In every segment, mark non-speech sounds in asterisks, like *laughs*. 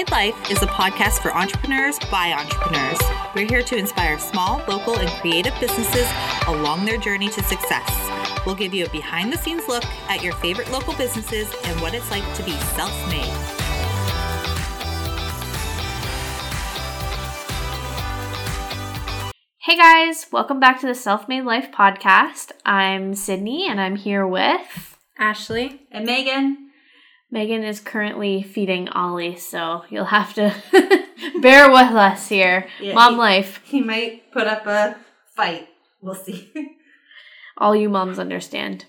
Made Life is a podcast for entrepreneurs by entrepreneurs. We're here to inspire small, local, and creative businesses along their journey to success. We'll give you a behind the scenes look at your favorite local businesses and what it's like to be self made. Hey guys, welcome back to the Self Made Life podcast. I'm Sydney and I'm here with Ashley. And Megan. Megan is currently feeding Ollie, so you'll have to *laughs* bear with us here. Yeah, Mom he- life. He might put up a fight. We'll see. *laughs* All you moms understand.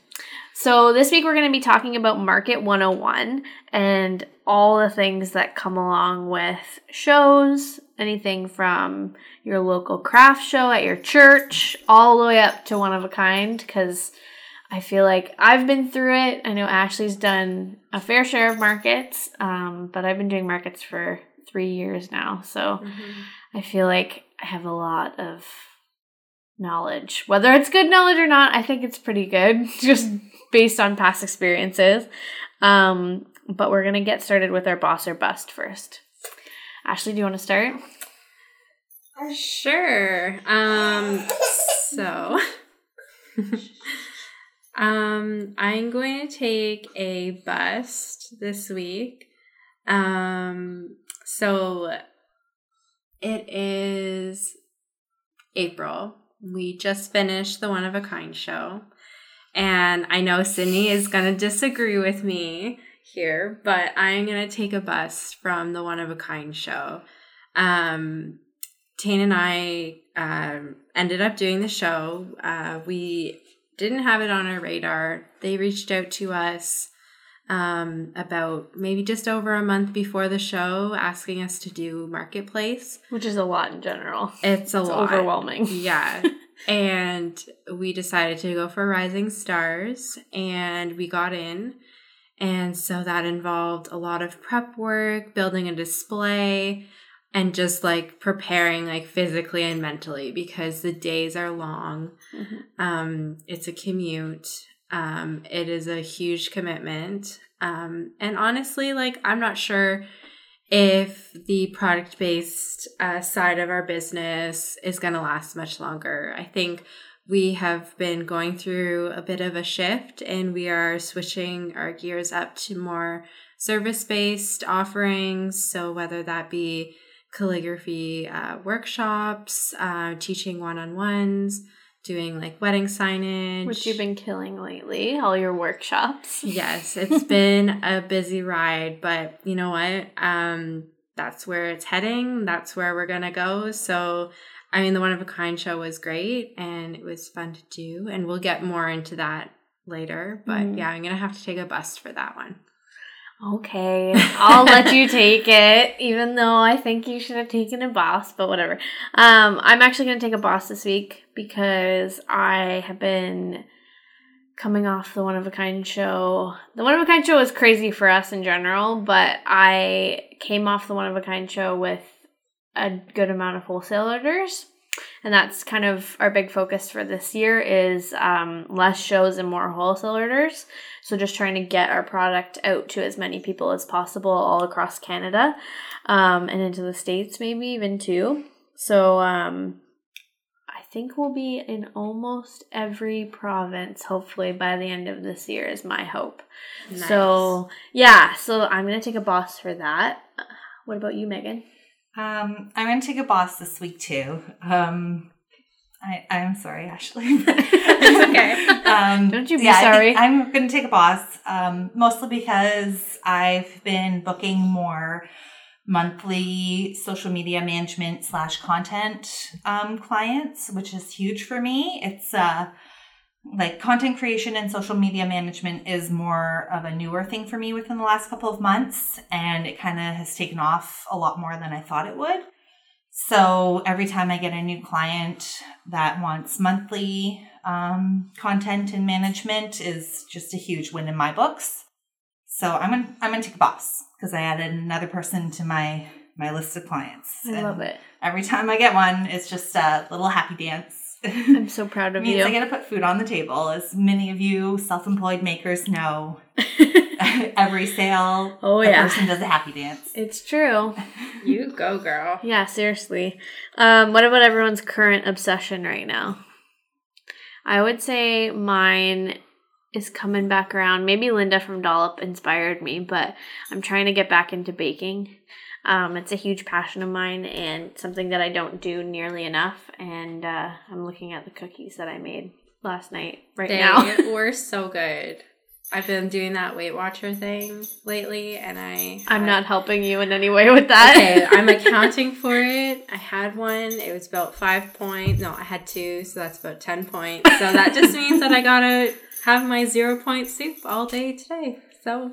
So, this week we're going to be talking about Market 101 and all the things that come along with shows, anything from your local craft show at your church, all the way up to one of a kind, because I feel like I've been through it. I know Ashley's done a fair share of markets, um, but I've been doing markets for three years now. So, I feel like I have a lot of knowledge. Whether it's good knowledge or not, I think it's pretty good, *laughs* just based on past experiences. Um, but we're gonna get started with our boss or bust first. Ashley, do you want to start? Sure. Um so *laughs* um I'm going to take a bust this week. Um so it is April. We just finished the one of a kind show. And I know Sydney is going to disagree with me here, but I'm going to take a bust from the one of a kind show. Um Tane and I um, ended up doing the show. Uh, we didn't have it on our radar. They reached out to us um, about maybe just over a month before the show, asking us to do marketplace. Which is a lot in general. It's a It's lot. overwhelming. Yeah. *laughs* and we decided to go for Rising Stars and we got in. And so that involved a lot of prep work, building a display, and just like preparing like physically and mentally because the days are long. Mhm. Um, it's a commute. Um, it is a huge commitment. Um, and honestly, like I'm not sure if the product based uh, side of our business is going to last much longer. I think we have been going through a bit of a shift and we are switching our gears up to more service based offerings. So, whether that be calligraphy uh, workshops, uh, teaching one on ones, doing like wedding signage. Which you've been killing lately, all your workshops. *laughs* Yes, it's been a busy ride, but you know what? Um, that's where it's heading. That's where we're gonna go. So, I mean, the one of a kind show was great and it was fun to do, and we'll get more into that later. But Mm. yeah, I'm gonna have to take a bust for that one. Okay, I'll let you take it, even though I think you should have taken a boss, but whatever. Um, I'm actually going to take a boss this week because I have been coming off the one of a kind show. The one of a kind show was crazy for us in general, but I came off the one of a kind show with a good amount of wholesale orders. And that's kind of our big focus for this year is um, less shows and more wholesale orders. So just trying to get our product out to as many people as possible all across Canada, um, and into the states maybe even too. So um, I think we'll be in almost every province. Hopefully by the end of this year is my hope. So yeah, so I'm gonna take a boss for that. What about you, Megan? Um, I'm going to take a boss this week too. Um, I, I'm sorry, Ashley. *laughs* It's okay. Um, Don't you be yeah, I sorry. I'm going to take a boss, um, mostly because I've been booking more monthly social media management slash content um, clients, which is huge for me. It's uh, like content creation and social media management is more of a newer thing for me within the last couple of months, and it kind of has taken off a lot more than I thought it would. So every time I get a new client that wants monthly um, content and management is just a huge win in my books. So I'm gonna I'm gonna take a boss because I added another person to my my list of clients. I And love it. Every time I get one, it's just a little happy dance. *laughs* I'm so proud of means you. Means I get to put food on the table. As many of you self-employed makers know, *laughs* every sale, Oh, yeah. person does a happy dance. It's true. *laughs* You go, girl. Yeah, seriously. Um, what about everyone's current obsession right now? I would say mine is coming back around. Maybe Linda from Dollop inspired me, but I'm trying to get back into baking. Um, it's a huge passion of mine and something that I don't do nearly enough. And uh, I'm looking at the cookies that I made last night right now. They now. *laughs* were so good. I've been doing that Weight Watcher thing lately, and I I'm had- not helping you in any way with that. okay, I'm *laughs* accounting for it. I had one. It was about five points. No, I had two, so that's about ten points. So that just means that I *laughs* gotta have my zero point soup all day today. So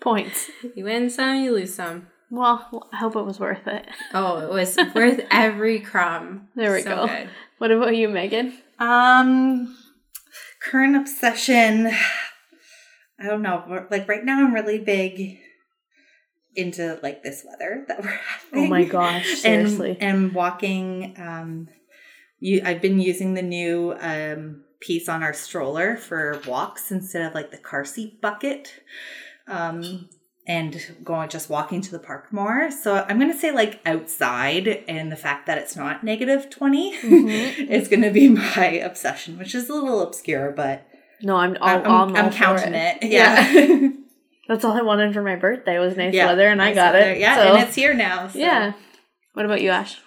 Points. you win some, you lose some. Well, I hope it was worth it. *laughs* Oh, it was worth every crumb. *laughs* There we So go. Good. What about you, Megan? Um, current obsession. I don't know. Like right now, I'm really big into like this weather *laughs* that we're having. Oh my gosh, seriously. And, and walking. Um, you, I've been using the new um piece on our stroller for walks instead of like the car seat bucket. Um, and going just walking to the park more. So I'm going to say like outside and the fact that it's not negative 20 Mhm. *laughs* is going to be my obsession, which is a little obscure, but No, I'm all, I'm, I'm, I'm, counting it. it. Yeah. *laughs* That's all I wanted for my birthday was nice Yeah, weather, and I got weather. it. Yeah, so- and it's here now. so- yeah. What about you, Ash?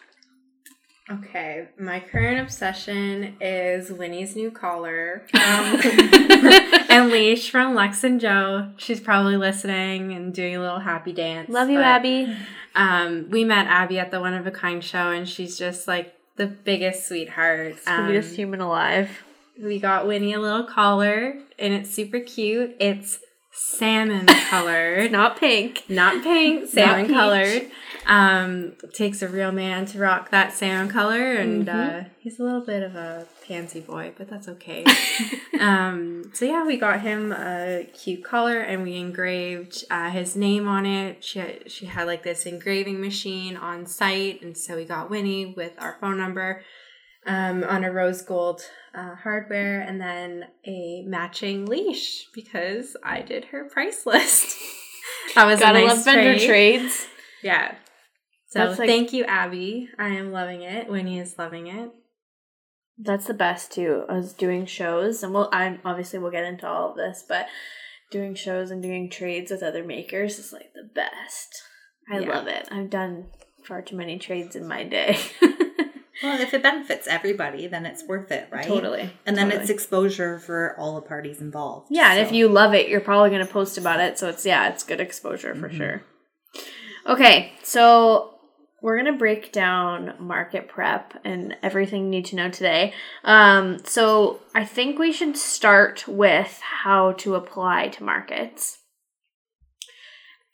Okay, my current obsession is Winnie's new collar *laughs* um, and leash from Lex and Joe. She's probably listening and doing a little happy dance. Love you, but, Abby. Um, we met Abby at the One of a Kind show, and she's just like the biggest sweetheart. Um, Sweetest human alive. we got Winnie a little collar, and it's super cute. It's salmon *laughs* colored. Not pink. not pink, salmon peach. colored. Um, takes a real man to rock that salmon color, and Mm-hmm. uh, he's a little bit of a pansy boy, but that's okay. *laughs* um, so yeah, we got him a cute collar, and we engraved uh, his name on it. She had, she had like this engraving machine on site, and so we got Winnie with our phone number. Um, on a rose gold uh, hardware and then a matching leash because I did her price list. *laughs* that was Gotta a nice love vendor trade. trades. Yeah. So like- thank you, Abby. I am loving it. Winnie is loving it. That's the best too. I was doing shows, and we'll. I obviously we'll get into all of this, but doing shows and doing trades with other makers is like the best. I Yeah. love it. I've done far too many trades in my day. *laughs* Well, if it benefits everybody, then it's worth it, right? Totally. And then totally. it's exposure for all the parties involved. Yeah, and if you love it, you're probably going to post about it. So it's yeah, it's good exposure for Mhm. sure. Okay, so we're gonna break down market prep and everything you need to know today. Um, so I think we should start with how to apply to markets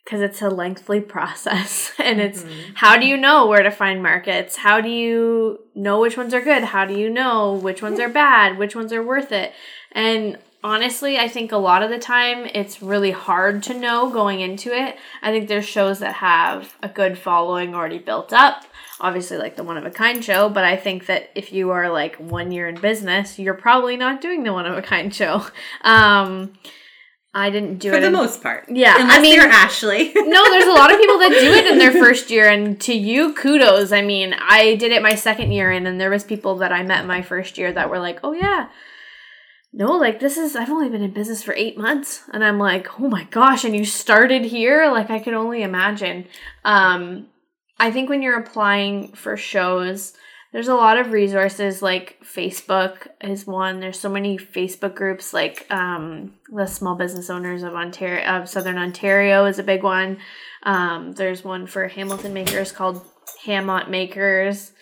because it's a lengthy *laughs* process and it's Mhm. how do you know where to find markets? How do you know which ones are good? How do you know which ones are bad? Which ones are worth it? And honestly, I think a lot of the time it's really hard to know going into it. I think there's shows that have a good following already built up. Obviously, like the one of a kind show, but I think that if you are like one year in business, you're probably not doing the one of a kind show. *laughs* Um, I didn't do for it for the in- most part. Yeah, I Unless mean- you're Ashley. *laughs* no, there's a lot of people that do it in their *laughs* first year, and to you, kudos. I mean, I did it my second year in, and there was people that I met my first year that were like, "Oh yeah, no, like this is I've only been in business for eight months," and I'm like, "Oh my gosh!" And you started here, like I could only imagine. Um, I think when you're applying for shows, there's a lot of resources like Facebook is one. There's so many Facebook groups like um, the Small Business Owners of Ontario of Southern Ontario is a big one. Um, there's one for Hamilton makers called Hamont Makers.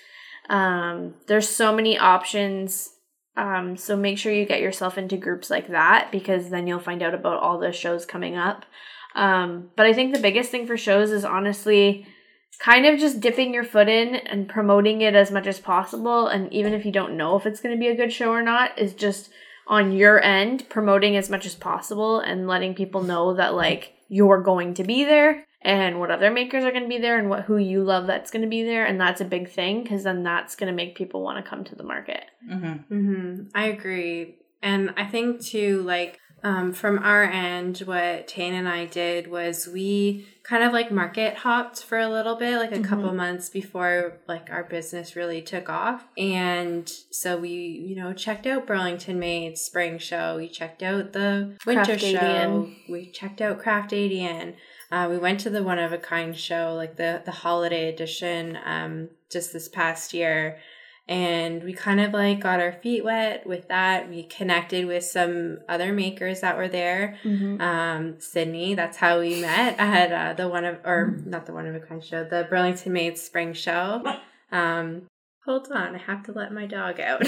Um, there's so many options. Um, so make sure you get yourself into groups like that because then you'll find out about all the shows coming up. Um, but I think the biggest thing for shows is honestly kind of just dipping your foot in and promoting it as much as possible. And even if you don't know if it's going to be a good show or not, is just on your end promoting as much as possible and letting people know that like you're going to be there and what other makers are going to be there and what who you love that's going to be there and that's a big thing because then that's going to make people want to come to the market hmm hmm I agree. And I think too, like, Um, from our end, what Tane and I did was we kind of like market hopped for a little bit, like a couple months before like our business really took off. And so we, you know, checked out Burlington Made spring show. We checked out the winter show. We checked out Craftadian. Uh, we went to the one of a kind show, like the the holiday edition, um, just this past year, and we kind of like got our feet wet with that. We connected with some other makers that were there. Mhm. Um, Sydney, that's how we met *laughs* at uh, the one of or not the one of a kind show, the Burlington Made Spring Show. *laughs* Um, hold on, I have to let my dog out.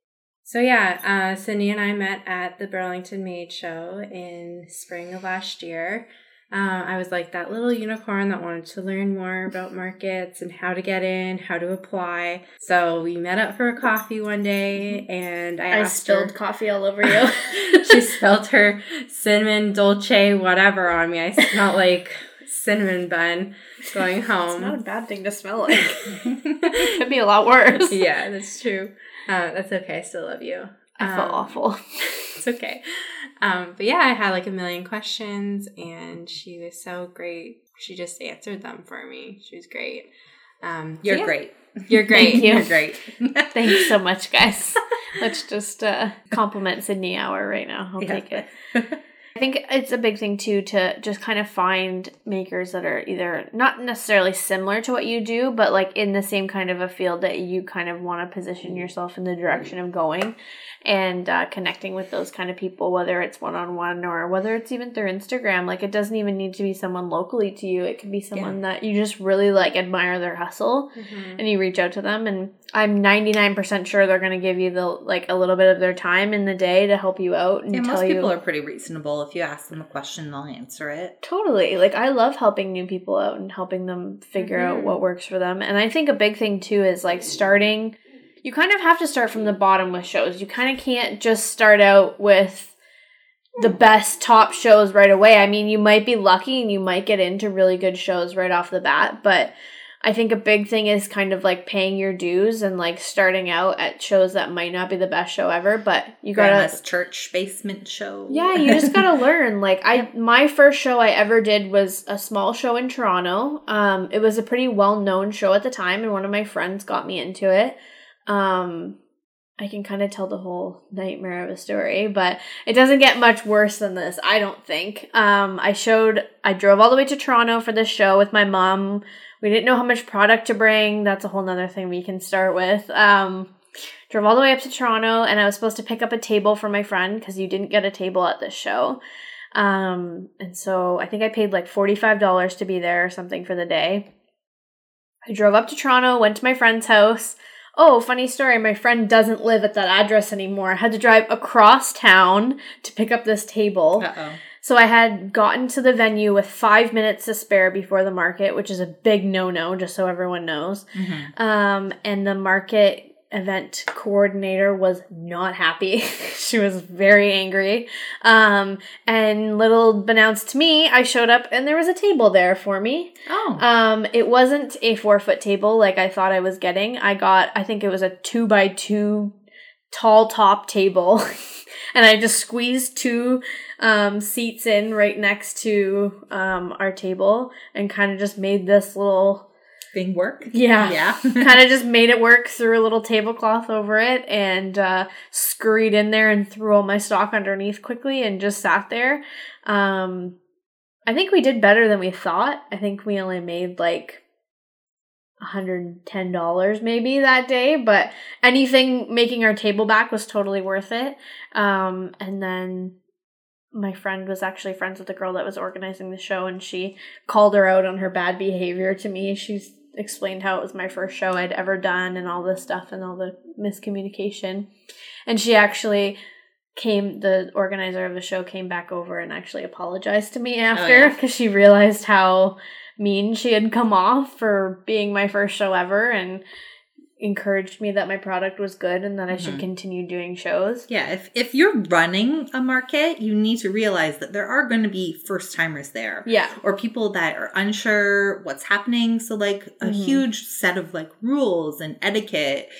*laughs* so yeah, uh, Sydney and I met at the Burlington Made Show in spring of last year. Um, I was like that little unicorn that wanted to learn more about markets and how to get in, how to apply. So we met up for a coffee one day, and I, I spilled her, coffee all over you. *laughs* she spilled her cinnamon dolce whatever on me. I smelled like cinnamon bun going *laughs* home. It's not a bad thing to smell like. It *laughs* could be a lot worse. yeah, that's true. Uh, that's okay. I still love you. I felt Um, awful. it's okay. Um, but yeah, I had like a million questions, and she was so great. She just answered them for me. She was great. Um, You're yeah. great. You're *laughs* great. Thank you. You're great. *laughs* Thanks so much, guys. *laughs* Let's just uh, compliment Sydney Hour right now. I'll Yeah. take it. I think it's a big thing too to just kind of find makers that are either not necessarily similar to what you do, but like in the same kind of a field that you kind of want to position yourself in the direction of going and uh, connecting with those kind of people, whether it's one on one or whether it's even through Instagram. Like it doesn't even need to be someone locally to you, it could be someone that you just really like admire their hustle Mhm. and you reach out to them and i'm 99% sure they're going to give you the like a little bit of their time in the day to help you out and most you people are pretty reasonable. If you ask them a question, they'll answer it. totally like i love helping new people out and helping them figure out Mhm. what works for them and i think a big thing too is like starting you kind of have to start from the bottom with shows you kind of can't just start out with the best top shows right away i mean you might be lucky and you might get into really good shows right off the bat but I think a big thing is kind of like paying your dues and like starting out at shows that might not be the best show ever, but you gotta Grandma's church basement show. yeah, you just gotta *laughs* learn. Like I, my first show I ever did was a small show in Toronto. Um, it was a pretty well known show at the time, and one of my friends got me into it. Um, I can kind of tell the whole nightmare of a story, but it doesn't get much worse than this. I don't think. Um, I showed. I drove all the way to Toronto for this show with my mom. We didn't know how much product to bring. That's a whole nother thing we can start with. Um, drove all the way up to Toronto and I was supposed to pick up a table for my friend because you didn't get a table at this show. Um, and so I think I paid like $45 to be there or something for the day. I drove up to Toronto, went to my friend's house. Oh, funny story. My friend doesn't live at that address anymore. I had to drive across town to pick up this table. Uh oh. So I had gotten to the venue with five minutes to spare before the market, which is a big no no, just so everyone knows. Mm-hmm. Um, and the market event coordinator was not happy. *laughs* she was very angry. Um, and little announced to me, I showed up and there was a table there for me. Oh. Um, it wasn't a four foot table like I thought I was getting. I got, I think it was a two by two tall top table. *laughs* and I just squeezed two um, seats in right next to um, our table and kind of just made this little Thing work? yeah. Yeah. *laughs* *laughs* kind of just made it work, threw a little tablecloth over it, and uh, scurried in there and threw all my stock underneath quickly and just sat there. Um, I think we did better than we thought. I think we only made like $110 maybe that day, but anything making our table back was totally worth it. Um, and then my friend was actually friends with the girl that was organizing the show and she called her out on her bad behavior to me. She's explained how it was my first show I'd ever done and all this stuff and all the miscommunication. And she actually came the organizer of the show came back over and actually apologized to me after yeah? *laughs* because she realized how mean she had come off for being my first show ever and encouraged me that my product was good and that I should Mhm. continue doing shows. Yeah, if if you're running a market, you need to realize that there are going to be first timers there. Yeah. Or people that are unsure what's happening. So like a Mhm. huge set of like rules and etiquette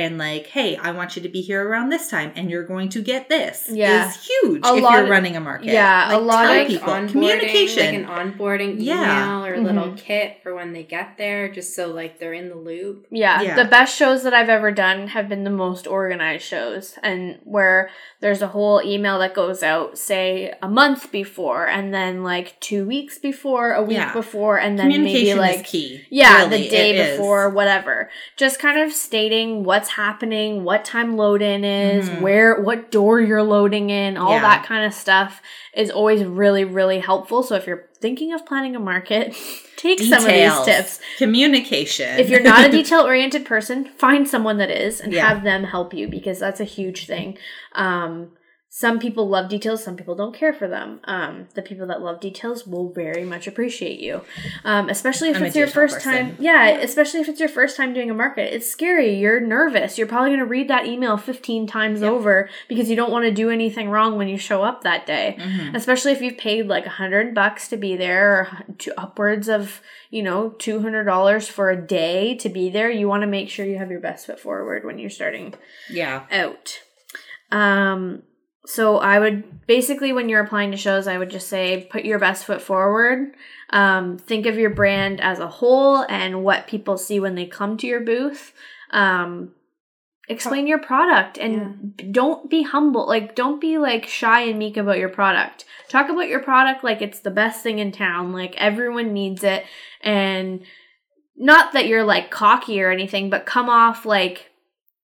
and like, hey, I want you to be here around this time and you're going to get this Yeah. is huge A if lot you're of- running a market. yeah, a lot tell of people onboarding, communication. like an onboarding Yeah. email or a little mm-hmm. kit for when they get there, just so like they're in the loop. Yeah, Yeah. the best shows that I've ever done have been the most organized shows, and where there's a whole email that goes out, say a month before, and then like two weeks before, a week Yeah. before, and then maybe like is key. yeah, Really, the day it is. before, whatever. Just kind of stating what's happening, what time load in is, Mhm. where, what door you're loading in, all Yeah. that kind of stuff is always really, really helpful. So if you're thinking of planning a market, *laughs* take some of these tips. Communication. If you're not a *laughs* detail oriented person, find someone that is and Yeah. have them help you because that's a huge thing. Um, some people love details, some people don't care for them. Um, the people that love details will very much appreciate you, um, especially if I'm it's your first person. time. Yeah, especially if it's your first time doing a market. It's scary. You're nervous. You're probably going to read that email 15 times Yep. over because you don't want to do anything wrong when you show up that day Mhm. especially if you've paid like a hundred bucks to be there or to upwards of you know two hundred dollars for a day to be there you want to make sure you have your best foot forward when you're starting yeah. out um so i would basically when you're applying to shows i would just say put your best foot forward. Um, think of your brand as a whole and what people see when they come to your booth. Um, explain your product and don't be humble. Like don't be like shy and meek about your product. Talk about your product like it's the best thing in town like everyone needs it. And not that you're like cocky or anything but come off like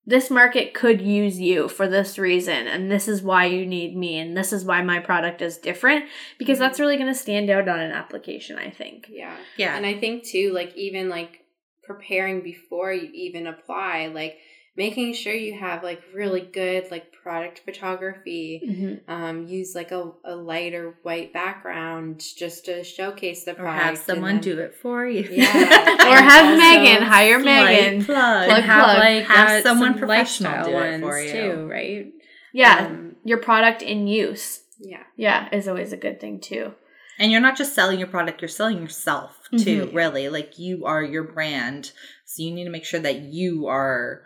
this market could use you for this reason and this is why you need me and this is why my product is different because mm-hmm. that's really going to stand out on an application i think Yeah. Yeah. And I think too, like even like preparing before you even apply, like making sure you have like really good like product photography. Um, use like a, a light or white background just to showcase the or product. have someone do it for you. Yeah. *laughs* *laughs* or have also megan hire megan plug. Plug, have plug. like Have someone some professional do it for you. too, right? yeah Um, your product in use yeah. yeah is always a good thing too And you're not just selling your product, you're selling yourself too, Mhm. really. Like you are your brand. So you need to make sure that you are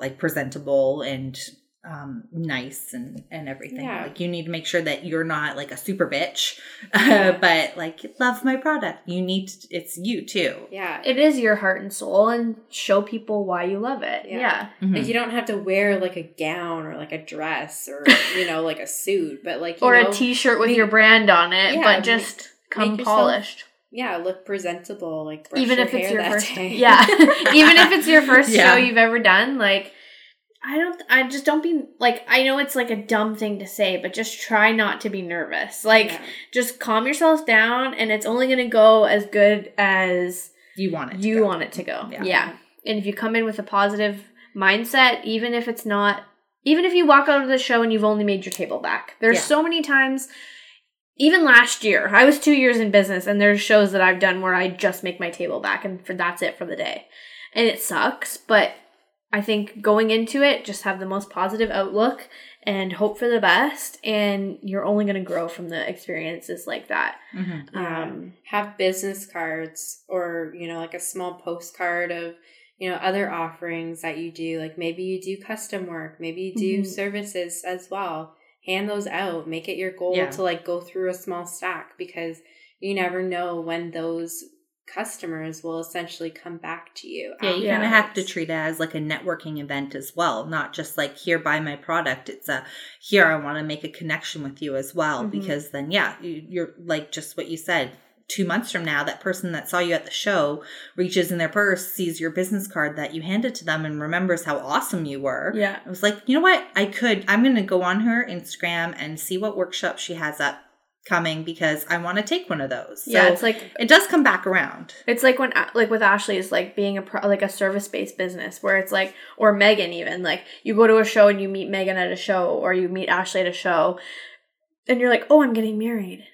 like presentable and um nice and and everything. Yeah. Like you need to make sure that you're not like a super bitch, *laughs* Yeah. but like love my product. You need to, it's you too. Yeah. it is your heart and soul and show people why you love it Yeah. yeah, Mhm. Like you don't have to wear like a gown or like a dress or *laughs* you know like a suit, but like you or know, a t-shirt with make- your brand on it Yeah, but just come make polished yeah, look presentable. Like brush even your if it's your first day. *laughs* yeah *laughs* even if it's your first Yeah. show you've ever done like i don't i just don't be like i know it's like a dumb thing to say but just try not to be nervous like Yeah. just calm yourself down and it's only going to go as good as You want it. to you go. want it to go Yeah. yeah. and if you come in with a positive mindset even if it's not even if you walk out of the show and you've only made your table back there's Yeah. so many times even last year i was two years in business and there's shows that i've done where i just make my table back and for that's it for the day and it sucks but i think going into it just have the most positive outlook and hope for the best and you're only going to grow from the experiences like that Mhm. Yeah. um have business cards or you know like a small postcard of you know other offerings that you do like maybe you do custom work maybe you do Mhm. services as well hand those out make it your goal Yeah. to like go through a small stack because you never know when those customers will essentially come back to you Yeah, you kind of have to treat it as like a networking event as well, not just like here buy my product. It's a here I want to make a connection with you as well Mhm. because then yeah, you, you're like just what you said. Two months from now, that person that saw you at the show reaches in their purse, sees your business card that you handed to them, and remembers how awesome you were. yeah I was like, you know what? I could. I'm going to go on her Instagram and see what workshop she has up coming because I want to take one of those. So yeah it's like it does come back around. It's like when like with Ashley is like being a pro, like a service based business where it's like or Megan even like you go to a show and you meet Megan at a show or you meet Ashley at a show and you're like oh I'm getting married.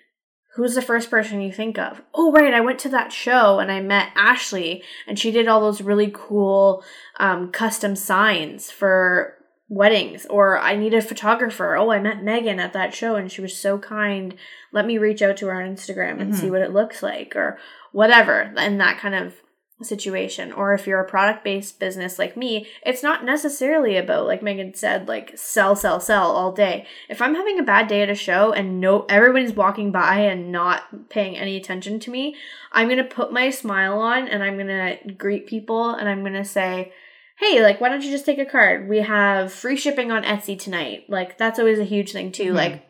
Who's the first person you think of? Oh right, I went to that show and I met Ashley and she did all those really cool um, custom signs for weddings or I need a photographer. Oh, I met Megan at that show and she was so kind. Let me reach out to her on Instagram and Mhm. see what it looks like or whatever. And that kind of situation or if you're a product based business like me it's not necessarily about like megan said like sell sell sell all day. If i'm having a bad day at a show and no everybody's walking by and not paying any attention to me i'm to put my smile on and i'm to greet people and i'm to say hey like why don't you just take a card? We have free shipping on etsy tonight. Like that's always a huge thing too. Mhm. like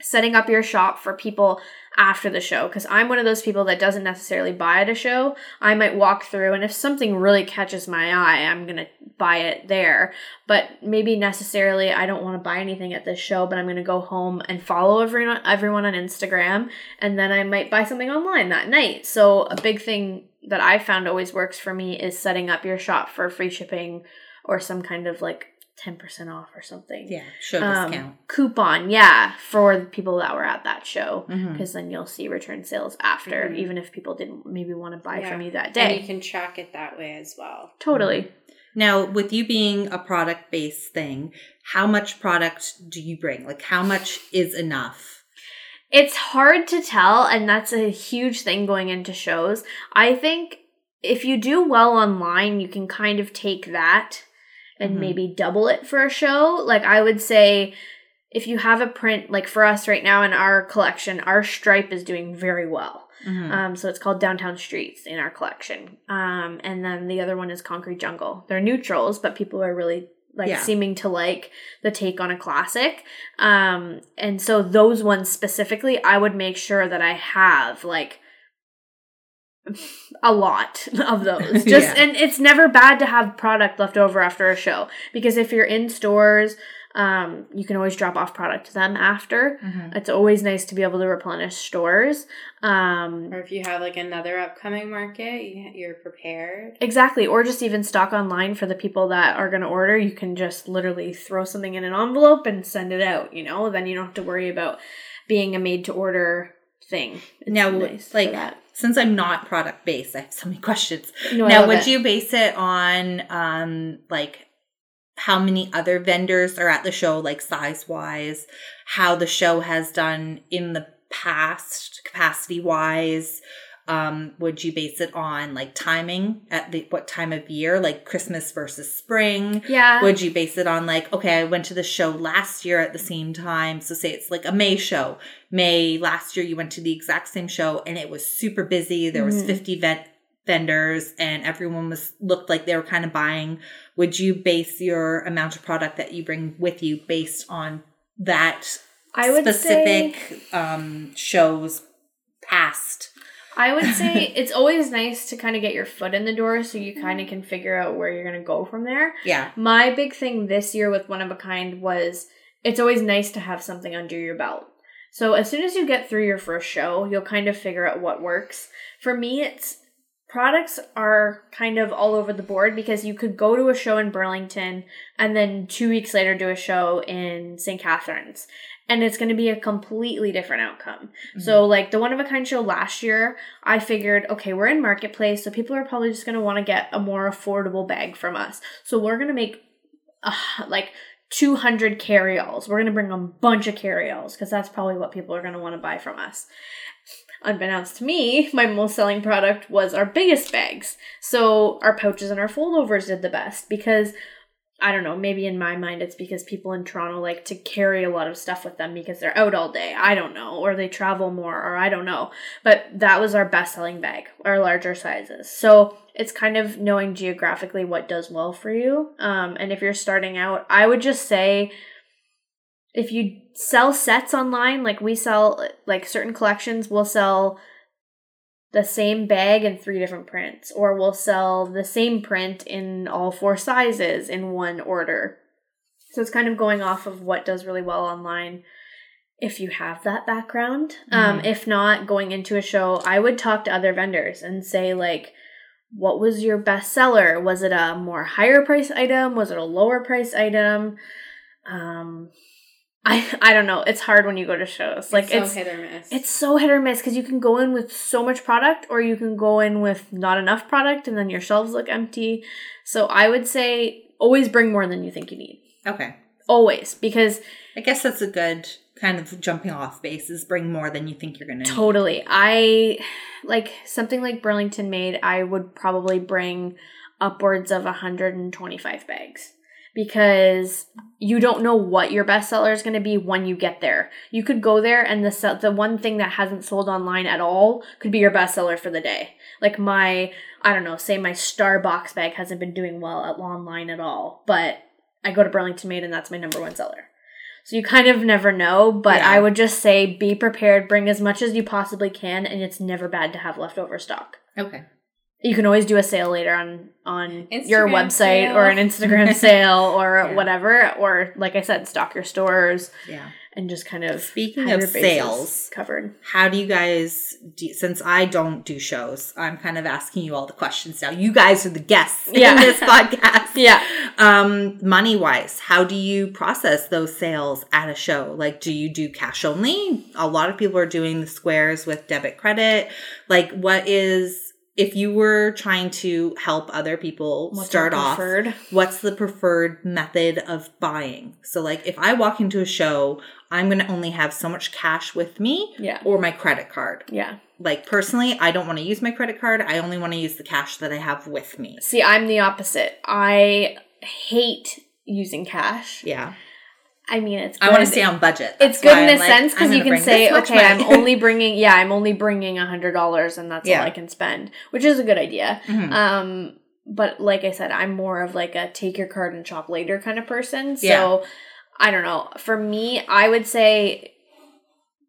setting up your shop for people after the show because I'm one of those people that doesn't necessarily buy at a show. I might walk through and if something really catches my eye, I'm going to buy it there. But maybe necessarily I don't want to buy anything at this show, but I'm going to go home and follow everyone everyone on Instagram and then I might buy something online that night. So a big thing that I found always works for me is setting up your shop for free shipping or some kind of like 10% off or something Yeah, show um, discount. coupon, yeah, for the people that were at that show. Because then you'll see return sales after, Mhm. even if people didn't maybe want to buy Yeah. from you that And day. you can track it that way as well. totally. Now, with you being a product based thing, how much product do you bring? Like, how much is enough? It's hard to tell, and that's a huge thing going into shows. I think if you do well online, you can kind of take that and Mhm. maybe double it for a show. Like, I would say if you have a print, like for us right now in our collection, our stripe is doing very well. Mhm. Um, so it's called Downtown Streets in our collection. Um, and then the other one is Concrete Jungle. They're neutrals, but people are really like Yeah. seeming to like the take on a classic. Um, and so those ones specifically, I would make sure that I have like a lot *laughs* of those. *laughs* Just Yeah. and it's never bad to have product left over after a show because if you're in stores, um, you can always drop off product to them after. Mhm. It's always nice to be able to replenish stores. Um, Or if you have like another upcoming market, you- you're prepared. Exactly, or just even stock online for the people that are going to order. You can just literally throw something in an envelope and send it out, you know? Then you don't have to worry about being a made to order thing. It's Now, nice for like, that. Since I'm not product based, I have so many *laughs* questions. No, now, would it. you base it on, um, like, how many other vendors are at the show, like size wise, how the show has done in the past, capacity wise? Um, would you base it on like timing at the what time of year, like Christmas versus spring? Yeah. Would you base it on like, okay, I went to the show last year at the same time. So say it's like a May show. May last year you went to the exact same show and it was super busy. There was Mhm. 50 vet vendors and everyone was looked like they were kind of buying. Would you base your amount of product that you bring with you based on that I would specific say um shows past? I would say *laughs* it's always nice to kind of get your foot in the door so you kind of can figure out where you're going to go from there. Yeah. My big thing this year with One of a Kind was it's always nice to have something under your belt. So as soon as you get through your first show, you'll kind of figure out what works. For me, it's products are kind of all over the board because you could go to a show in Burlington and then two weeks later do a show in St. Catharines. And it's going to be a completely different outcome. So, like the one of a kind show last year, I figured, okay, we're in marketplace, so people are probably just going to want to get a more affordable bag from us. So we're going to make uh, like 200 carry-alls. We're going to bring a bunch of carry-alls because that's probably what people are going to want to buy from us. Unbeknownst to me, my most selling product was our biggest bags. So our pouches and our foldovers did the best because I don't know, maybe in my mind it's because people in Toronto like to carry a lot of stuff with them because they're out all day. I don't know. Or they travel more, or I don't know. But that was our best selling bag, our larger sizes. So it's kind of knowing geographically what does well for you. Um, and if you're starting out, I would just say if you sell sets online, like we sell, like certain collections, we'll sell the same bag in three different prints, or we'll sell the same print in all four sizes in one order. So it's kind of going off of what does really well online if you have that background. Um, Mhm. if not, going into a show, I would talk to other vendors and say, like, what was your best seller? Was it a more higher price item? Was it a lower price item? Um, I I don't know. It's hard when you go to shows. Like so it's hit or miss. it's so hit or miss because you can go in with so much product or you can go in with not enough product and then your shelves look empty. So I would say always bring more than you think you need. Okay. always because I guess that's a good kind of jumping off base is bring more than you think you're going to Totally. I like something like Burlington made, I would probably bring upwards of 125 bags because you don't know what your bestseller is going to be when you get there. You could go there and the the one thing that hasn't sold online at all could be your bestseller for the day. Like my I don't know, say my Starbucks bag hasn't been doing well at online at all, but I go to Burlington Made and that's my number one seller. So you kind of never know, but Yeah. I would just say be prepared, bring as much as you possibly can, and it's never bad to have leftover stock. Okay. You can always do a sale later on on your website sale. or an Instagram *laughs* sale or Yeah. whatever, or like I said, stock your stores Yeah. and just kind of Speaking of sales, covered. how do you guys do, since I don't do shows, I'm kind of asking you all the questions now. You guys are the guests Yeah. in this *laughs* podcast. Yeah. Um, money wise, how do you process those sales at a show? Like, do you do cash only? A lot of people are doing the squares with debit credit. Like, what is, if you were trying to help other people What's start off, what's the preferred method of buying? So, like, if I walk into a show, I'm going to only have so much cash with me Yeah. or my credit card. Yeah. Like, personally, I don't want to use my credit card. I only want to use the cash that I have with me. See, I'm the opposite. I hate using cash. Yeah. I mean, it's I want to stay on budget. it's good in a like, sense because you can say, okay, I'm only bringing, *laughs* yeah, I'm only bringing a hundred dollars, and that's Yeah. all I can spend, which is a good idea. Mhm. Um, but like I said, I'm more of like a take your card and shop later kind of person. So Yeah. I don't know. For me, I would say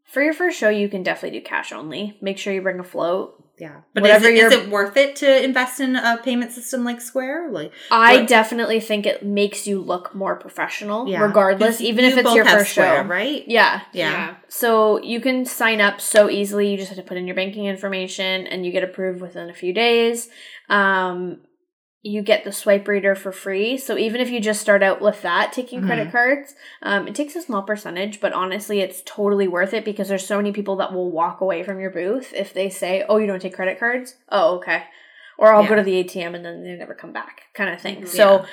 for your first show, you can definitely do cash only. Make sure you bring a float. Yeah, but Whatever is, it, is it worth it to invest in a payment system like Square? Like, I What- definitely think it makes you look more professional, yeah, regardless, 'Cause even you if it's your first Square, show. right? Yeah. Yeah. So you can sign up so easily. You just have to put in your banking information and you get approved within a few days. Um, you get the swipe reader for free. So even if you just start out with that, taking credit cards, um, it takes a small percentage, but honestly, it's totally worth it because there's so many people that will walk away from your booth if they say, "Oh, you don't take credit cards? Oh, okay." Or I'll go to the ATM and then they never come back, kind of thing. Mhm. So.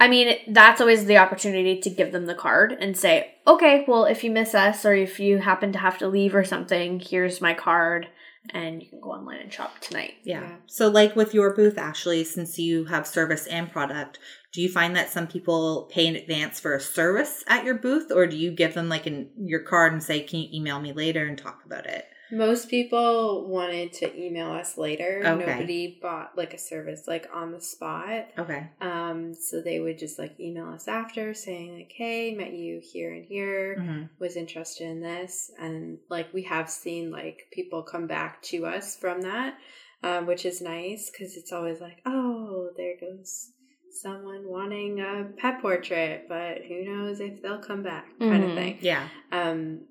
I mean, that's always the opportunity to give them the card and say, okay, well, if you miss us or if you happen to have to leave or something, here's my card and you can go online and shop tonight. Yeah. Yeah. So, like with your booth, Ashley, since you have service and product, do you find that some people pay in advance for a service at your booth, or do you give them like an, your card and say, "Can you email me later and talk about it"? Most people wanted to email us later. Okay. Nobody bought like a service like on the spot. Okay. Um, so they would just like email us after saying like, "Hey, met you here and here. hmm Was interested in this." And like we have seen like people come back to us from that, um, which is nice because it's always like, "Oh, there goes." Someone wanting a pet portrait, but who knows if they'll come back, kind Mhm. of thing. Yeah. Um,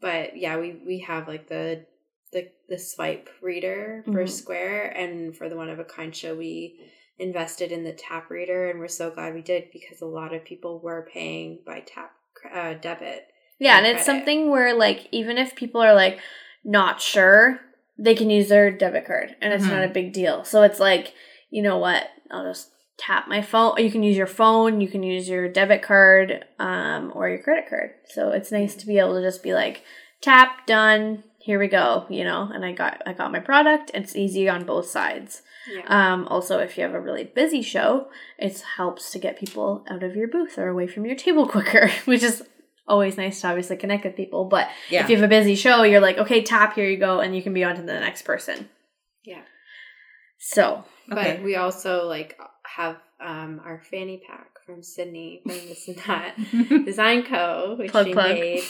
but yeah, we we have like the the the swipe reader for Mhm. Square, and for the one of a kind show, we invested in the tap reader, and we're so glad we did because a lot of people were paying by tap uh, debit. Yeah, and and it's something where, like, even if people are like not sure, they can use their debit card and it's Mhm. not a big deal. So it's like, you know what? I'll just tap my phone. You can use your phone, you can use your debit card, um, or your credit card. So it's nice to be able to just be like, tap, done, here we go, you know, and I got I got my product. It's easy on both sides. Yeah. Um, also, if you have a really busy show, it helps to get people out of your booth or away from your table *laughs* quicker, which is always nice to obviously connect with people. But Yeah. if you have a busy show, you're like, okay, tap, here you go, and you can be on to the next person. Yeah. So, Okay. But we also like have um our fanny pack from Sydney from this and that *laughs* Design Co, which Plug, she plug. made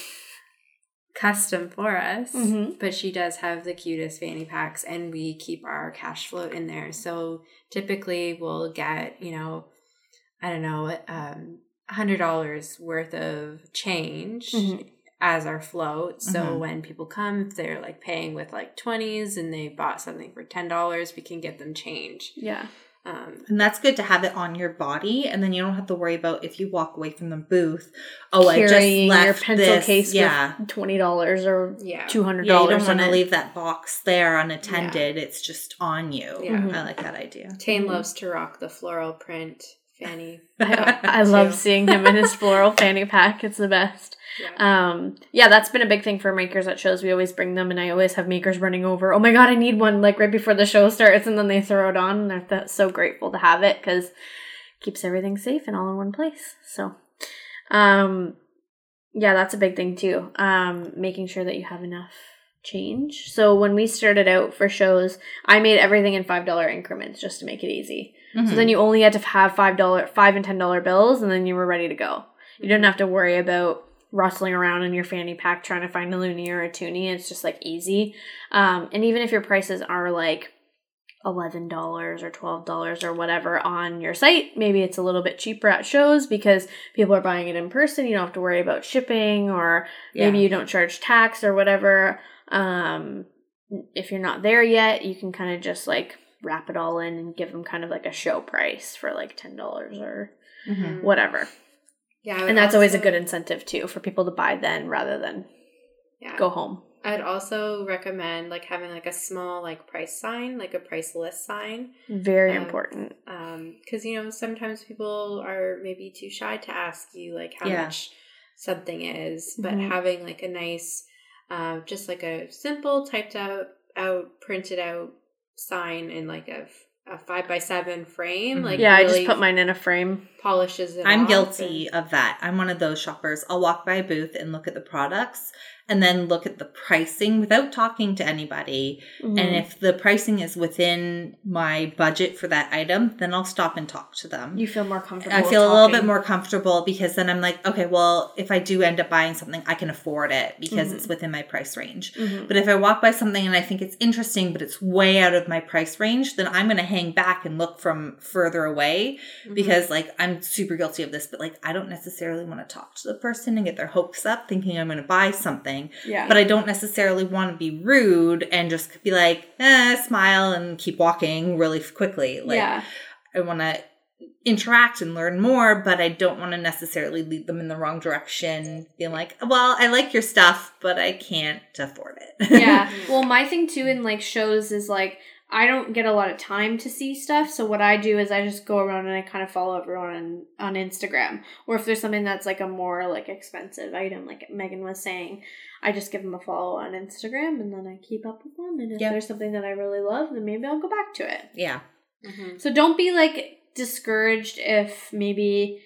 custom for us. Mhm. But she does have the cutest fanny packs, and we keep our cash float in there. So typically, we'll get you know, I don't know, um, hundred dollars worth of change. Mhm. As our float. So Mhm. when people come, if they're like paying with like 20s and they bought something for $10, we can get them change. yeah. Um, And that's good to have it on your body, and then you don't have to worry about if you walk away from the booth. Oh, I just Carrying left your pencil this. case Yeah, with $20 or yeah. $200. yeah. You don't want to leave that box there unattended. It's just on you. Yeah. Mhm. I like that idea. Tane Mhm. loves to rock the floral print fanny. *laughs* I, I *laughs* love seeing him in his floral fanny pack. It's the best. Yeah. Um, yeah, that's been a big thing for makers at shows. We always bring them, and I always have makers running over. Oh my god, I need one! Like right before the show starts, and then they throw it on, and they're th- so grateful to have it because keeps everything safe and all in one place. So, um, yeah, that's a big thing too. Um, making sure that you have enough change. So when we started out for shows, I made everything in five dollar increments just to make it easy. So then you only had to have five dollar, five and ten dollar bills, and then you were ready to go. You didn't have to worry about rustling around in your fanny pack trying to find a loonie or a toonie. It's just like easy. Um, and even if your prices are like eleven dollars or twelve dollars or whatever on your site, maybe it's a little bit cheaper at shows because people are buying it in person. You don't have to worry about shipping, or maybe Yeah. you don't charge tax or whatever. Um, if you're not there yet, you can kind of just like wrap it all in and give them kind of like a show price for like ten dollars or Mhm. whatever. Yeah, And that's always a good incentive too for people to buy then rather than yeah. go home. I'd also recommend like having like a small like price sign, like a price list sign. Very Um, important. Um, because you know sometimes people are maybe too shy to ask you like how Yeah. much something is, but Mhm. having like a nice, uh, just like a simple typed out, out printed out sign in like a five by seven frame, Mhm. like yeah, I just put mine in a frame. polishes it. I'm off guilty and- of that. I'm one of those shoppers. I'll walk by a booth and look at the products and then look at the pricing without talking to anybody. Mm-hmm. And if the pricing is within my budget for that item, then I'll stop and talk to them. you feel more comfortable. I feel a little bit more comfortable because then I'm like, okay, well, if I do end up buying something, I can afford it because Mhm. it's within my price range. Mhm. But if I walk by something and I think it's interesting, but it's way out of my price range, then I'm going to hang back and look from further away Mhm. because, like, I'm super guilty of this, but like, I don't necessarily want to talk to the person and get their hopes up thinking I'm going to buy something. Yeah. But I don't necessarily want to be rude and just be like, eh, smile and keep walking really quickly. Like, yeah. I want to interact and learn more, but I don't want to necessarily lead them in the wrong direction, being like, well, I like your stuff, but I can't afford it. *laughs* yeah. *laughs* Well, my thing too in like shows is like I don't get a lot of time to see stuff, so what I do is I just go around and I kind of follow everyone on on Instagram. Or if there's something that's like a more like expensive item, like Megan was saying, I just give them a follow on Instagram and then I keep up with them. And if Yep. there's something that I really love, then maybe I'll go back to it. yeah. Mhm. So don't be like discouraged if maybe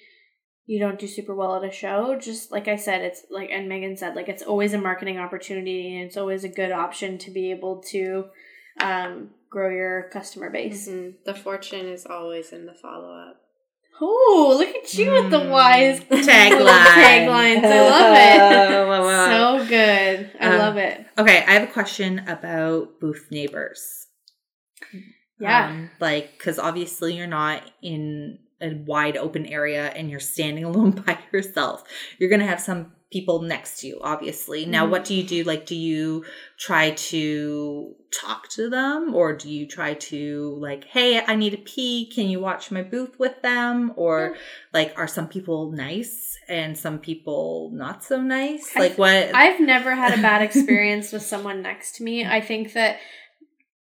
you don't do super well at a show. Just like I said, it's like and Megan said, like it's always a marketing opportunity and it's always a good option to be able to um, grow your customer base. Mhm. The fortune is always in the follow up. Oh, look at you with the wise *laughs* Tagline. little taglines. I love *laughs* it. So good. I Um, love it. Okay, I have a question about booth neighbors. Yeah. Um, like, because obviously you're not in a wide open area and you're standing *laughs* alone by yourself. You're going to have some people next to you, obviously. Now, Mhm. what do you do? Like, do you try to talk to them or do you try to, like, hey, I need a pee. Can you watch my booth with them? Or, like, are some people nice and some people not so nice? I- Like, what? I've never had a bad experience with someone next to me. I think that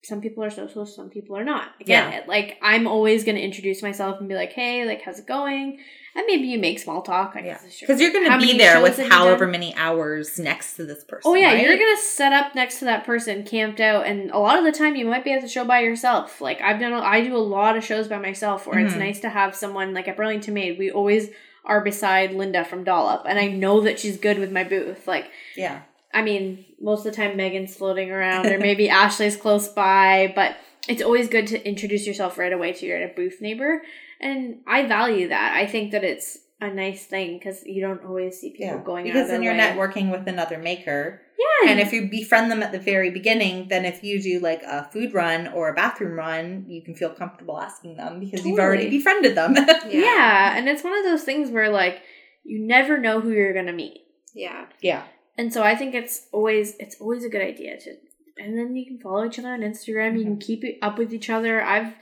some people are social, some people are not. Again, Yeah. like I'm always going to introduce myself and be like, "Hey, like, how's it going?" And maybe you make small talk. I Yeah. Because you're going to be there with however many hours next to this person. Oh yeah, right? you're gonna set up next to that person, camped out, and a lot of the time you might be at the show by yourself. Like I've done, I do a lot of shows by myself, where it's Mhm. nice to have someone like at Burlington Made. We always are beside Linda from Dollop, and I know that she's good with my booth. Like Yeah. I mean, most of the time Megan's floating around, or *laughs* maybe Ashley's close by, but it's always good to introduce yourself right away to your booth neighbor. And I value that. I think that it's a nice thing because you don't always see people going out because of then you're way. networking with another maker. Yeah, And if you befriend them at the very beginning, then if you do like a food run or a bathroom run, you can feel comfortable asking them because you've already befriended them. *laughs* yeah. and it's one of those things where like you never know who you're gonna meet. Yeah. yeah. And so I think it's always it's always a good idea to and then you can follow each other on Instagram. You mm-hmm. can keep up with each other. I've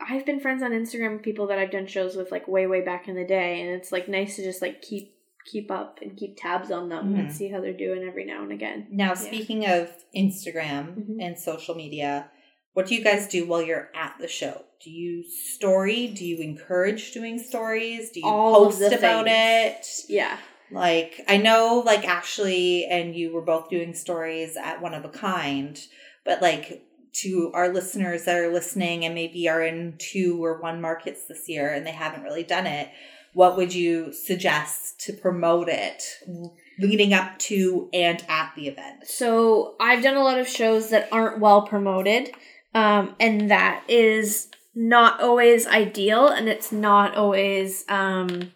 I've been friends on Instagram with people that I've done shows with like way way back in the day, and it's like nice to just like keep keep up and keep tabs on them and Mhm. see how they're doing every now and again. Now, speaking of Instagram Mhm. and social media, what do you guys do while you're at the show? Do you story? Do you encourage doing stories? Do you All post about it? Yeah. Like I know like Ashley and you were both doing stories at one of a kind, but like to our listeners that are listening and maybe are in two or one markets this year and they haven't really done it, what would you suggest to promote it leading up to and at the event? So I've done a lot of shows that aren't well promoted, um, and that is not always ideal, and it's not always. Um,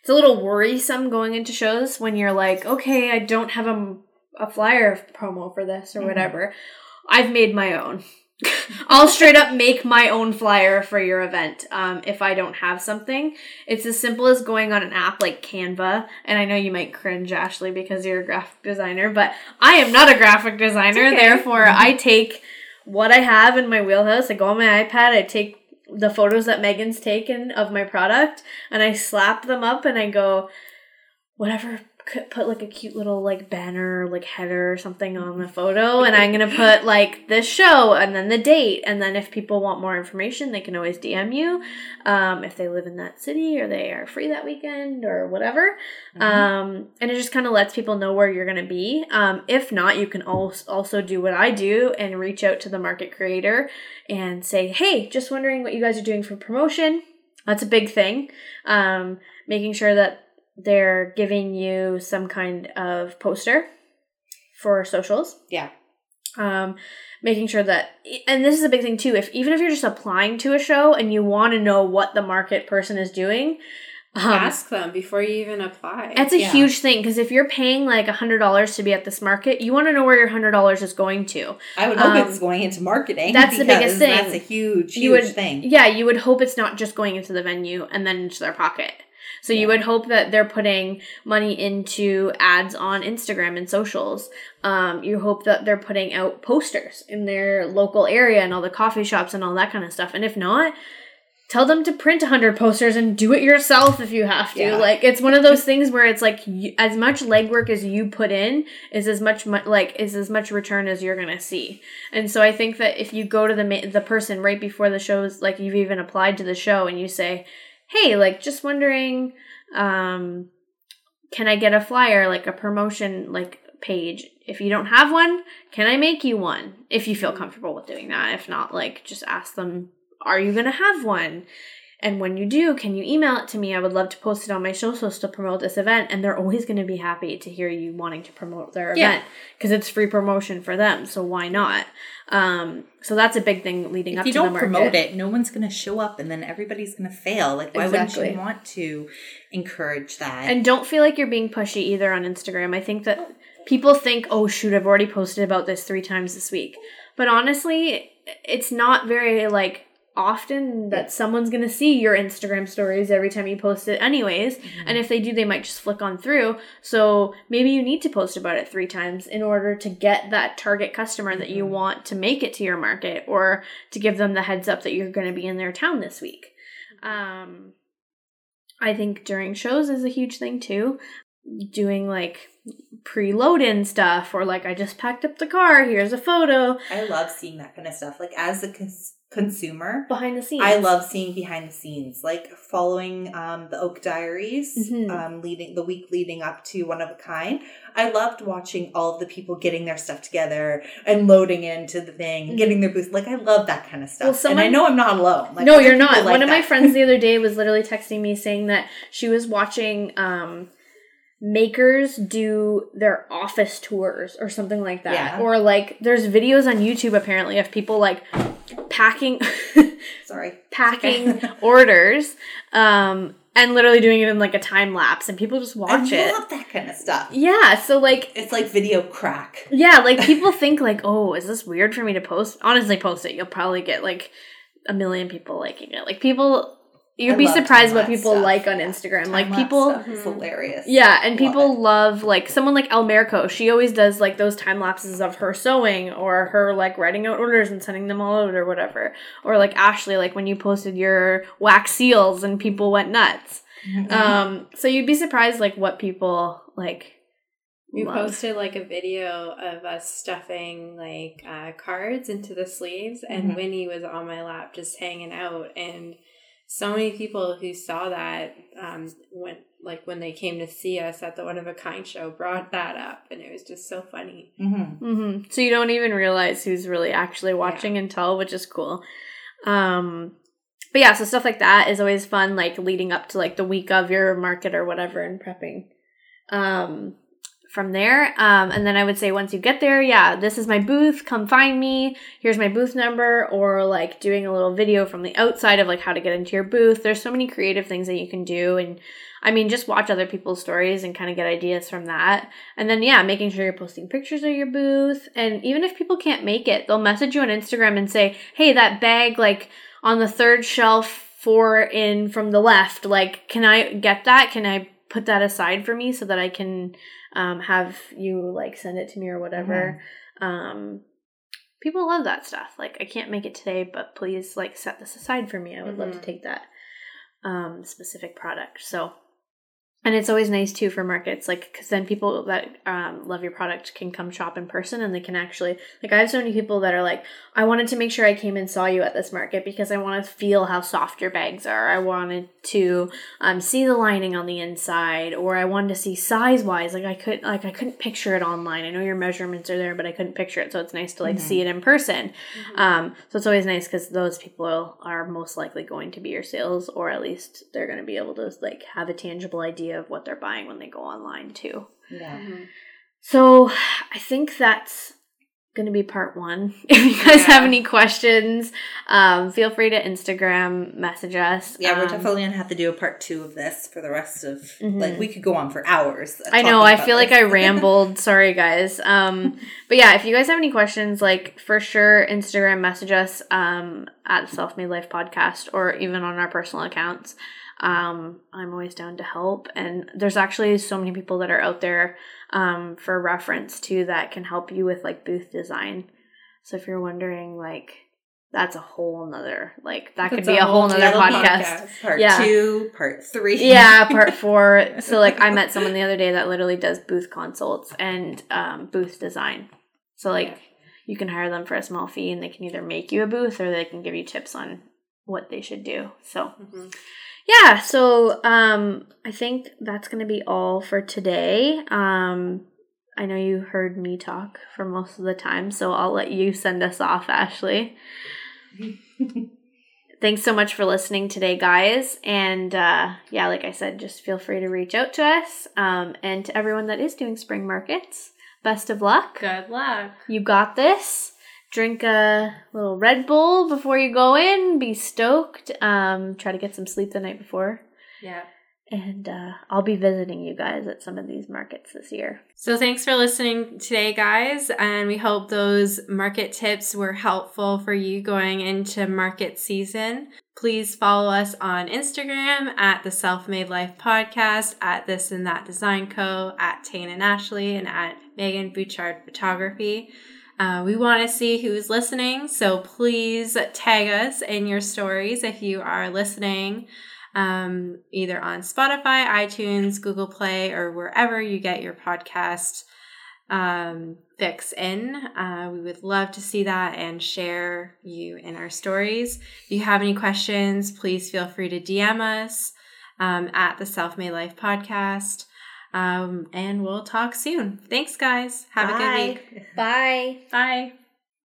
it's a little worrisome going into shows when you're like, okay, I don't have a, a flyer promo for this or Mhm. whatever. I've made my own. I'll straight up make my own flyer for your event um, if I don't have something. It's as simple as going on an app like Canva. And I know you might cringe, Ashley, because you're a graphic designer, but I am not a graphic designer. okay. Therefore, I take what I have in my wheelhouse. I go on my iPad, I take the photos that Megan's taken of my product, and I slap them up and I go, whatever put like a cute little like banner like header or something on the photo and i'm gonna *laughs* put like this show and then the date and then if people want more information they can always dm you um, if they live in that city or they are free that weekend or whatever. Mm-hmm. um, and it just kind of lets people know where you're gonna be. Um, if not you can also also do what i do and reach out to the market creator and say hey just wondering what you guys are doing for promotion. That's a big thing. Um, making sure that they're giving you some kind of poster for socials Yeah. um, making sure that and this is a big thing too if even if you're just applying to a show and you want to know what the market person is doing um, Ask them before you even apply. that's a Yeah. huge thing because if you're paying like a hundred dollars to be at this market you want to know where your hundred dollars is going to I would hope Um, it's going into marketing. that's the biggest thing. That's a huge, huge would- thing. Yeah, you would hope it's not just going into the venue and then into their pocket. So you would hope that they're putting money into ads on Instagram and socials. Um, you hope that they're putting out posters in their local area and all the coffee shops and all that kind of stuff. And if not, tell them to print 100 posters and do it yourself if you have to. Yeah. Like it's one of those things where it's like you, as much legwork as you put in is as much like is as much return as you're going to see. And so I think that if you go to the the person right before the shows like you've even applied to the show and you say, "Hey, like just wondering um can I get a flyer like a promotion like page? If you don't have one, can I make you one? If you feel comfortable with doing that. If not, like just ask them, "Are you going to have one?" And when you do, can you email it to me? I would love to post it on my socials to promote this event. And they're always going to be happy to hear you wanting to promote their Yeah. event because it's free promotion for them. So why not? Um, so that's a big thing leading up. If up you don't promote it, no one's going to show up, and then everybody's going to fail. Like, why wouldn't you want to encourage that? And don't feel like you're being pushy either on Instagram. I think that people think, oh, shoot, I've already posted about this three times this week. But honestly, it's not very like often that Yeah. someone's going to see your Instagram stories every time you post it, anyways. Mm-hmm. And if they do, they might just flick on through. So maybe you need to post about it three times in order to get that target customer that you Mhm. want to make it to your market or to give them the heads up that you're going to be in their town this week. Um, I think during shows is a huge thing too. Doing like preload in stuff or like I just packed up the car, here's a photo I love seeing that kind of stuff. Like, as a cons- consumer, behind the scenes. I love seeing behind the scenes, like following um, the Oak Diaries, Mhm. um, leading the week leading up to One of a Kind. I loved watching all of the people getting their stuff together and loading into the thing, Mhm. getting their booth. Like I love that kind of stuff, Well, someone- and I know I'm not alone. Like, no, you're not. like One of my *laughs* friends the other day was literally texting me saying that she was watching um makers do their office tours or something like that. Yeah. Or like there's videos on YouTube apparently of people like packing *laughs* Sorry, packing *laughs* orders um and literally doing it in like a time lapse and people just watch I it. love that kind of stuff. Yeah, so like It's like video crack. yeah, like people think like, "Oh, is this weird for me to post?" Honestly, post it. You'll probably get like a million people liking it. Like people you'd I be surprised what people stuff. like on Instagram. like Time-lapse people stuff is hilarious. Yeah, and Love people it. love like someone like El Merco. She always does like those time lapses of her sewing or her like writing out orders and sending them all out or whatever. Or like Ashley, like when you posted your wax seals and people went nuts. Mhm. *laughs* Um, so you'd be surprised like what people like We love. posted like a video of us stuffing like uh, cards into the sleeves, and Mhm. Winnie was on my lap just hanging out. And so many people who saw that um, went like when they came to see us at the One of a Kind show brought that up, and it was just so funny. Mm-hmm. hmm So you don't even realize who's really actually watching until, which is cool. Um, but yeah, so stuff like that is always fun, like leading up to like the week of your market or whatever and prepping. Um, from there, um, and then I would say once you get there, yeah, this is my booth. Come find me. Here's my booth number, or like doing a little video from the outside of like how to get into your booth. There's so many creative things that you can do, and I mean, just watch other people's stories and kind of get ideas from that. And then, yeah, making sure you're posting pictures of your booth. And even if people can't make it, they'll message you on Instagram and say, hey, that bag, like on the third shelf, four in from the left, like, can I get that? Can I put that aside for me so that I can um, have you like send it to me or whatever? Um, people love that stuff. Like, I can't make it today, but please, like, set this aside for me. I would love to Mhm. take that um, specific product. So, and it's always nice too for markets, like because then people that um, love your product can come shop in person, and they can actually like. I have so many people that are like, I wanted to make sure I came and saw you at this market because I want to feel how soft your bags are. I wanted to um, see the lining on the inside, or I wanted to see size wise. Like I could like I couldn't picture it online. I know your measurements are there, but I couldn't picture it. So it's nice to like Mhm. see it in person. Um, so it's always nice because those people are most likely going to be your sales, or at least they're going to be able to like have a tangible idea of what they're buying when they go online too. Yeah. Mhm. So I think that's going to be part one. *laughs* If you guys have any questions, um, feel free to Instagram message us. Yeah, we're Um, definitely gonna have to do a part two of this for the rest of Mhm. like we could go on for hours. I know. I about feel like. I *laughs* rambled. Sorry, guys. Um, *laughs* but yeah, if you guys have any questions, like for sure, Instagram message us um, at Self Made Life Podcast or even on our personal accounts. Um, I'm always down to help, and there's actually so many people that are out there um, for reference too that can help you with like booth design. So if you're wondering, like, that's a whole nother like that could That's be a whole whole nother That'll podcast. Part Yeah. two, part three. Yeah, part *laughs* four. So like I met someone the other day that literally does booth consults and um, booth design. So like you can hire them for a small fee and they can either make you a booth or they can give you tips on what they should do. So Mhm. Yeah, so um I think that's gonna be all for today. Um I know you heard me talk for most of the time, so I'll let you send us off, Ashley. *laughs* Thanks so much for listening today, guys. And uh, yeah, like I said, just feel free to reach out to us. Um, and to everyone that is doing spring markets, best of luck. Good luck. You got this. Drink a little Red Bull before you go in. Be stoked. Um, try to get some sleep the night before. Yeah. And uh, I'll be visiting you guys at some of these markets this year. So thanks for listening today, guys, and we hope those market tips were helpful for you going into market season. Please follow us on Instagram at the Self Made Life Podcast, at This and That Design Co, at Tane and Ashley, and at Megan Bouchard Photography. Uh, we want to see who's listening, so please tag us in your stories if you are listening um, either on Spotify, iTunes, Google Play, or wherever you get your podcast um, fix in. Uh, we would love to see that and share you in our stories. If you have any questions, please feel free to DM us um, at the Self Made Life Podcast. Um, and we'll talk soon. Thanks, guys. Have a good Bye. week. Bye. Bye.